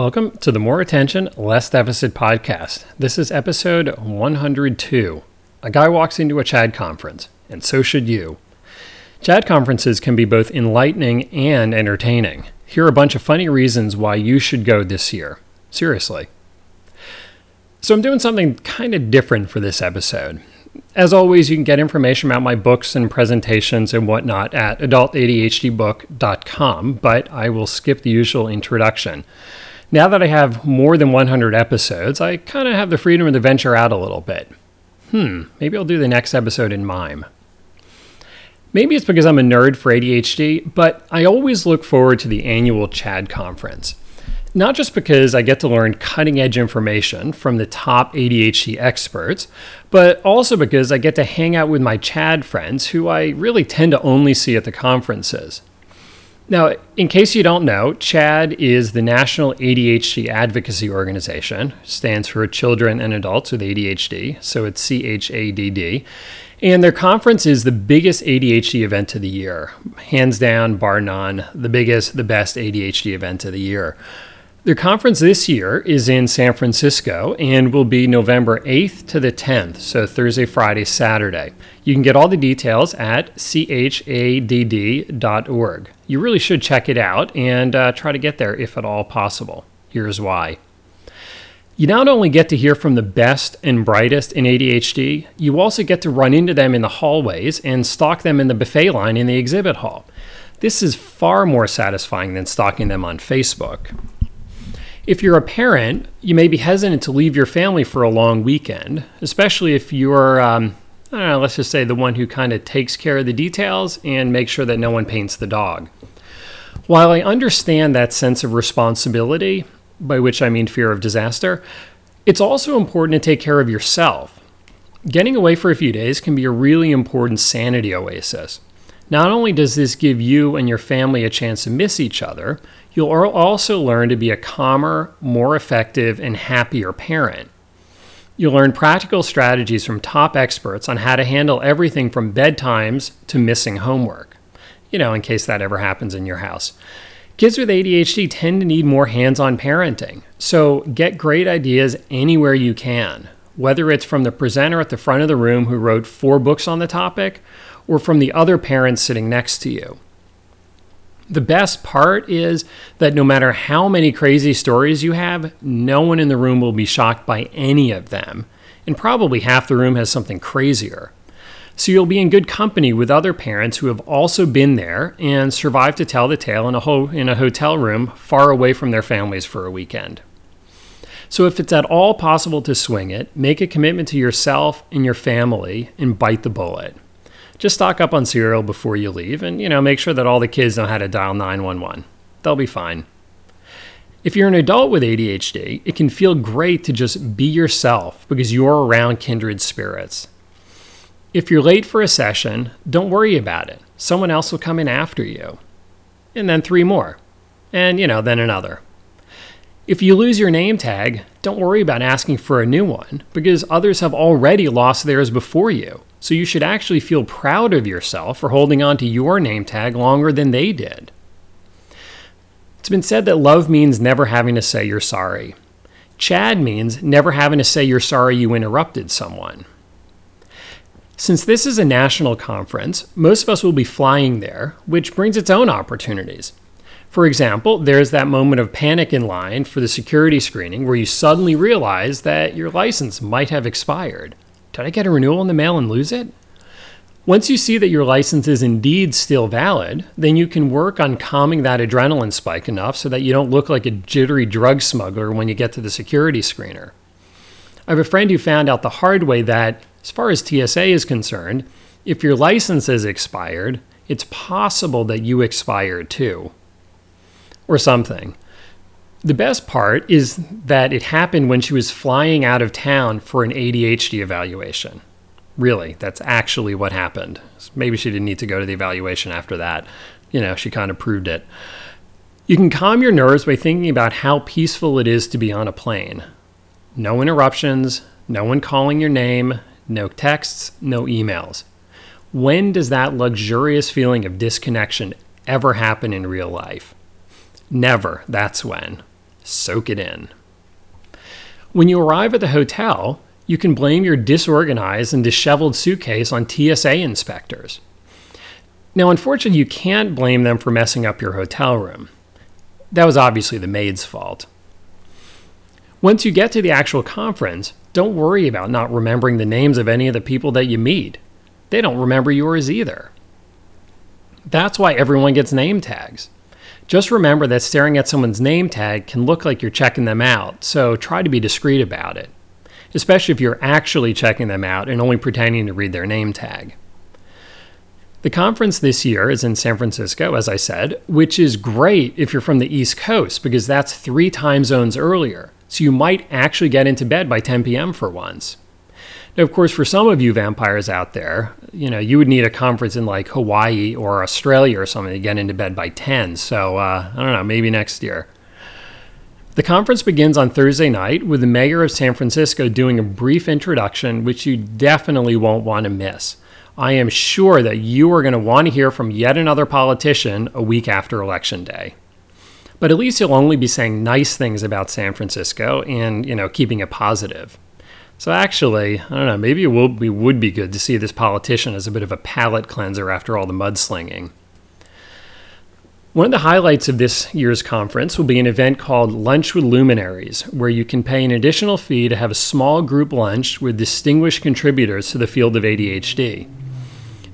Welcome to the More Attention, Less Deficit podcast. This is episode 102. A guy walks into a CHADD conference, and so should you. CHADD conferences can be both enlightening and entertaining. Here are a bunch of funny reasons why you should go this year. Seriously. So, I'm doing something kind of different for this episode. As always, you can get information about my books and presentations and whatnot at adultadhdbook.com, but I will skip the usual introduction. Now that I have more than 100 episodes, I kind of have the freedom to venture out a little bit. Hmm, maybe I'll do the next episode in mime. Maybe it's because I'm a nerd for ADHD, but I always look forward to the annual CHADD conference. Not just because I get to learn cutting edge information from the top ADHD experts, but also because I get to hang out with my CHADD friends who I really tend to only see at the conferences. Now, in case you don't know, CHADD is the National ADHD Advocacy Organization, stands for Children and Adults with ADHD, so it's C H A D D. And their conference is the biggest ADHD event of the year. Hands down, bar none, the biggest, the best ADHD event of the year. Their conference this year is in San Francisco and will be November 8th to the 10th, so Thursday, Friday, Saturday. You can get all the details at chadd.org. You really should check it out and uh, try to get there if at all possible. Here's why. You not only get to hear from the best and brightest in ADHD, you also get to run into them in the hallways and stalk them in the buffet line in the exhibit hall. This is far more satisfying than stalking them on Facebook. If you're a parent, you may be hesitant to leave your family for a long weekend, especially if you're, um, I don't know, let's just say the one who kind of takes care of the details and makes sure that no one paints the dog. While I understand that sense of responsibility, by which I mean fear of disaster, it's also important to take care of yourself. Getting away for a few days can be a really important sanity oasis. Not only does this give you and your family a chance to miss each other, you'll also learn to be a calmer, more effective, and happier parent. You'll learn practical strategies from top experts on how to handle everything from bedtimes to missing homework. You know, in case that ever happens in your house. Kids with ADHD tend to need more hands on parenting, so get great ideas anywhere you can, whether it's from the presenter at the front of the room who wrote four books on the topic or from the other parents sitting next to you. The best part is that no matter how many crazy stories you have, no one in the room will be shocked by any of them, and probably half the room has something crazier. So you'll be in good company with other parents who have also been there and survived to tell the tale in a, ho- in a hotel room far away from their families for a weekend. So if it's at all possible to swing it, make a commitment to yourself and your family and bite the bullet just stock up on cereal before you leave and, you know, make sure that all the kids know how to dial 911. They'll be fine. If you're an adult with ADHD, it can feel great to just be yourself because you're around kindred spirits. If you're late for a session, don't worry about it. Someone else will come in after you. And then three more. And, you know, then another. If you lose your name tag, don't worry about asking for a new one because others have already lost theirs before you. So you should actually feel proud of yourself for holding on to your name tag longer than they did. It's been said that love means never having to say you're sorry. CHADD means never having to say you're sorry you interrupted someone. Since this is a national conference, most of us will be flying there, which brings its own opportunities. For example, there's that moment of panic in line for the security screening where you suddenly realize that your license might have expired. Did I get a renewal in the mail and lose it? Once you see that your license is indeed still valid, then you can work on calming that adrenaline spike enough so that you don't look like a jittery drug smuggler when you get to the security screener. I have a friend who found out the hard way that, as far as TSA is concerned, if your license is expired, it's possible that you expired too. Or something. The best part is that it happened when she was flying out of town for an ADHD evaluation. Really, that's actually what happened. Maybe she didn't need to go to the evaluation after that. You know, she kind of proved it. You can calm your nerves by thinking about how peaceful it is to be on a plane. No interruptions, no one calling your name, no texts, no emails. When does that luxurious feeling of disconnection ever happen in real life? Never, that's when. Soak it in. When you arrive at the hotel, you can blame your disorganized and disheveled suitcase on TSA inspectors. Now, unfortunately, you can't blame them for messing up your hotel room. That was obviously the maid's fault. Once you get to the actual conference, don't worry about not remembering the names of any of the people that you meet. They don't remember yours either. That's why everyone gets name tags. Just remember that staring at someone's name tag can look like you're checking them out, so try to be discreet about it, especially if you're actually checking them out and only pretending to read their name tag. The conference this year is in San Francisco, as I said, which is great if you're from the East Coast because that's three time zones earlier, so you might actually get into bed by 10 p.m. for once. Now, of course, for some of you vampires out there, you know, you would need a conference in like Hawaii or Australia or something to get into bed by 10. So, uh, I don't know, maybe next year. The conference begins on Thursday night with the mayor of San Francisco doing a brief introduction, which you definitely won't want to miss. I am sure that you are going to want to hear from yet another politician a week after Election Day. But at least he'll only be saying nice things about San Francisco and, you know, keeping it positive. So actually, I don't know, maybe it will be, would be good to see this politician as a bit of a palate cleanser after all the mudslinging. One of the highlights of this year's conference will be an event called Lunch with Luminaries, where you can pay an additional fee to have a small group lunch with distinguished contributors to the field of ADHD.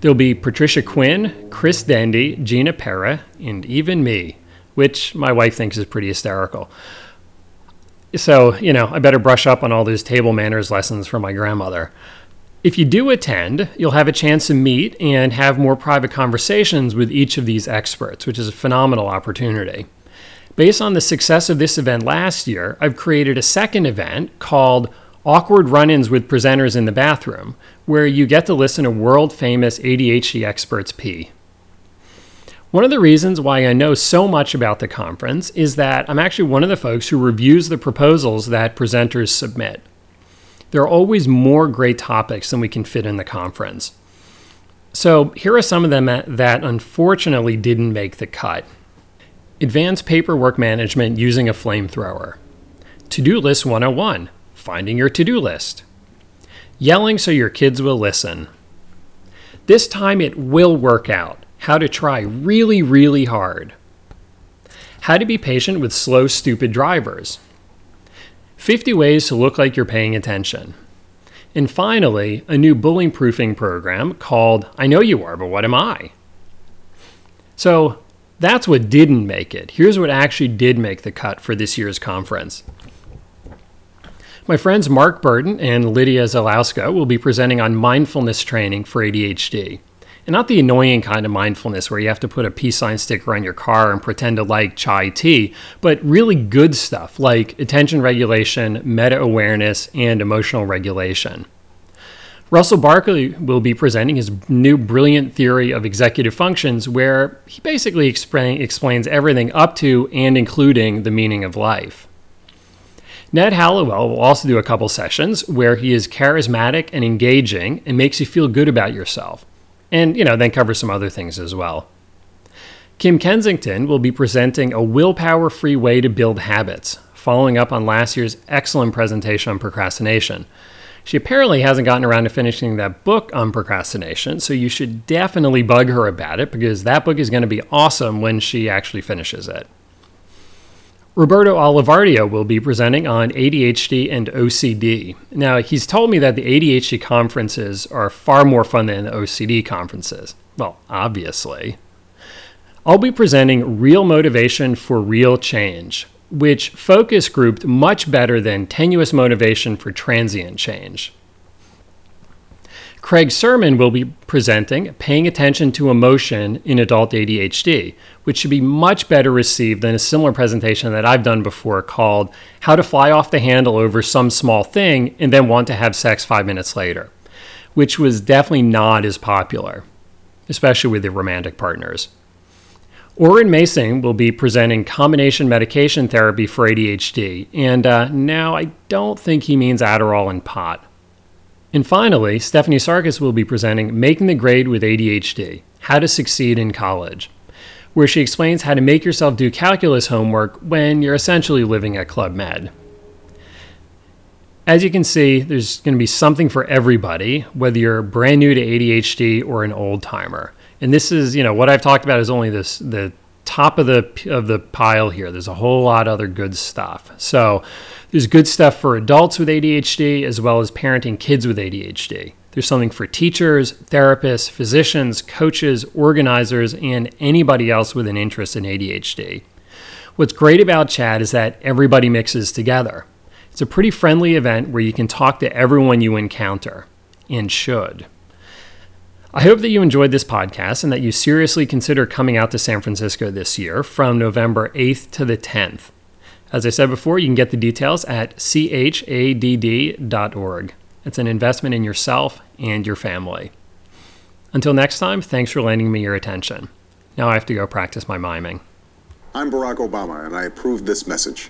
There'll be Patricia Quinn, Chris Dendy, Gina Pera, and even me, which my wife thinks is pretty hysterical. So, you know, I better brush up on all those table manners lessons from my grandmother. If you do attend, you'll have a chance to meet and have more private conversations with each of these experts, which is a phenomenal opportunity. Based on the success of this event last year, I've created a second event called Awkward Run Ins with Presenters in the Bathroom, where you get to listen to world famous ADHD experts pee. One of the reasons why I know so much about the conference is that I'm actually one of the folks who reviews the proposals that presenters submit. There are always more great topics than we can fit in the conference. So here are some of them that unfortunately didn't make the cut. Advanced paperwork management using a flamethrower. To do list 101 finding your to do list. Yelling so your kids will listen. This time it will work out how to try really, really hard, how to be patient with slow, stupid drivers, 50 ways to look like you're paying attention, and finally, a new bullying proofing program called I Know You Are, but What Am I? So that's what didn't make it. Here's what actually did make the cut for this year's conference. My friends Mark Bertin and Lidia Zylowska will be presenting on mindfulness training for ADHD. And not the annoying kind of mindfulness where you have to put a peace sign sticker on your car and pretend to like chai tea, but really good stuff like attention regulation, meta awareness, and emotional regulation. Russell Barkley will be presenting his new brilliant theory of executive functions, where he basically explain, explains everything up to and including the meaning of life. Ned Hallowell will also do a couple sessions where he is charismatic and engaging and makes you feel good about yourself and you know then cover some other things as well. Kim Kensington will be presenting a willpower free way to build habits, following up on last year's excellent presentation on procrastination. She apparently hasn't gotten around to finishing that book on procrastination, so you should definitely bug her about it because that book is going to be awesome when she actually finishes it. Roberto Olivardia will be presenting on ADHD and OCD. Now, he's told me that the ADHD conferences are far more fun than the OCD conferences. Well, obviously. I'll be presenting Real Motivation for Real Change, which focus grouped much better than Tenuous Motivation for Transient Change. Craig Surman will be presenting Paying Attention to Emotion in Adult ADHD, which should be much better received than a similar presentation that I've done before called How to Fly Off the Handle Over Some Small Thing and Then Want to Have Sex Five Minutes Later, which was definitely not as popular, especially with the romantic partners. Oren Mason will be presenting combination medication therapy for ADHD, and uh, now I don't think he means Adderall and pot. And finally, Stephanie Sarkis will be presenting Making the Grade with ADHD How to Succeed in College, where she explains how to make yourself do calculus homework when you're essentially living at Club Med. As you can see, there's going to be something for everybody, whether you're brand new to ADHD or an old timer. And this is, you know, what I've talked about is only this the top of the of the pile here. There's a whole lot of other good stuff. So, there's good stuff for adults with ADHD as well as parenting kids with ADHD. There's something for teachers, therapists, physicians, coaches, organizers, and anybody else with an interest in ADHD. What's great about CHADD is that everybody mixes together. It's a pretty friendly event where you can talk to everyone you encounter, and should. I hope that you enjoyed this podcast and that you seriously consider coming out to San Francisco this year from November 8th to the 10th. As I said before, you can get the details at chadd.org. It's an investment in yourself and your family. Until next time, thanks for lending me your attention. Now I have to go practice my miming. I'm Barack Obama, and I approve this message.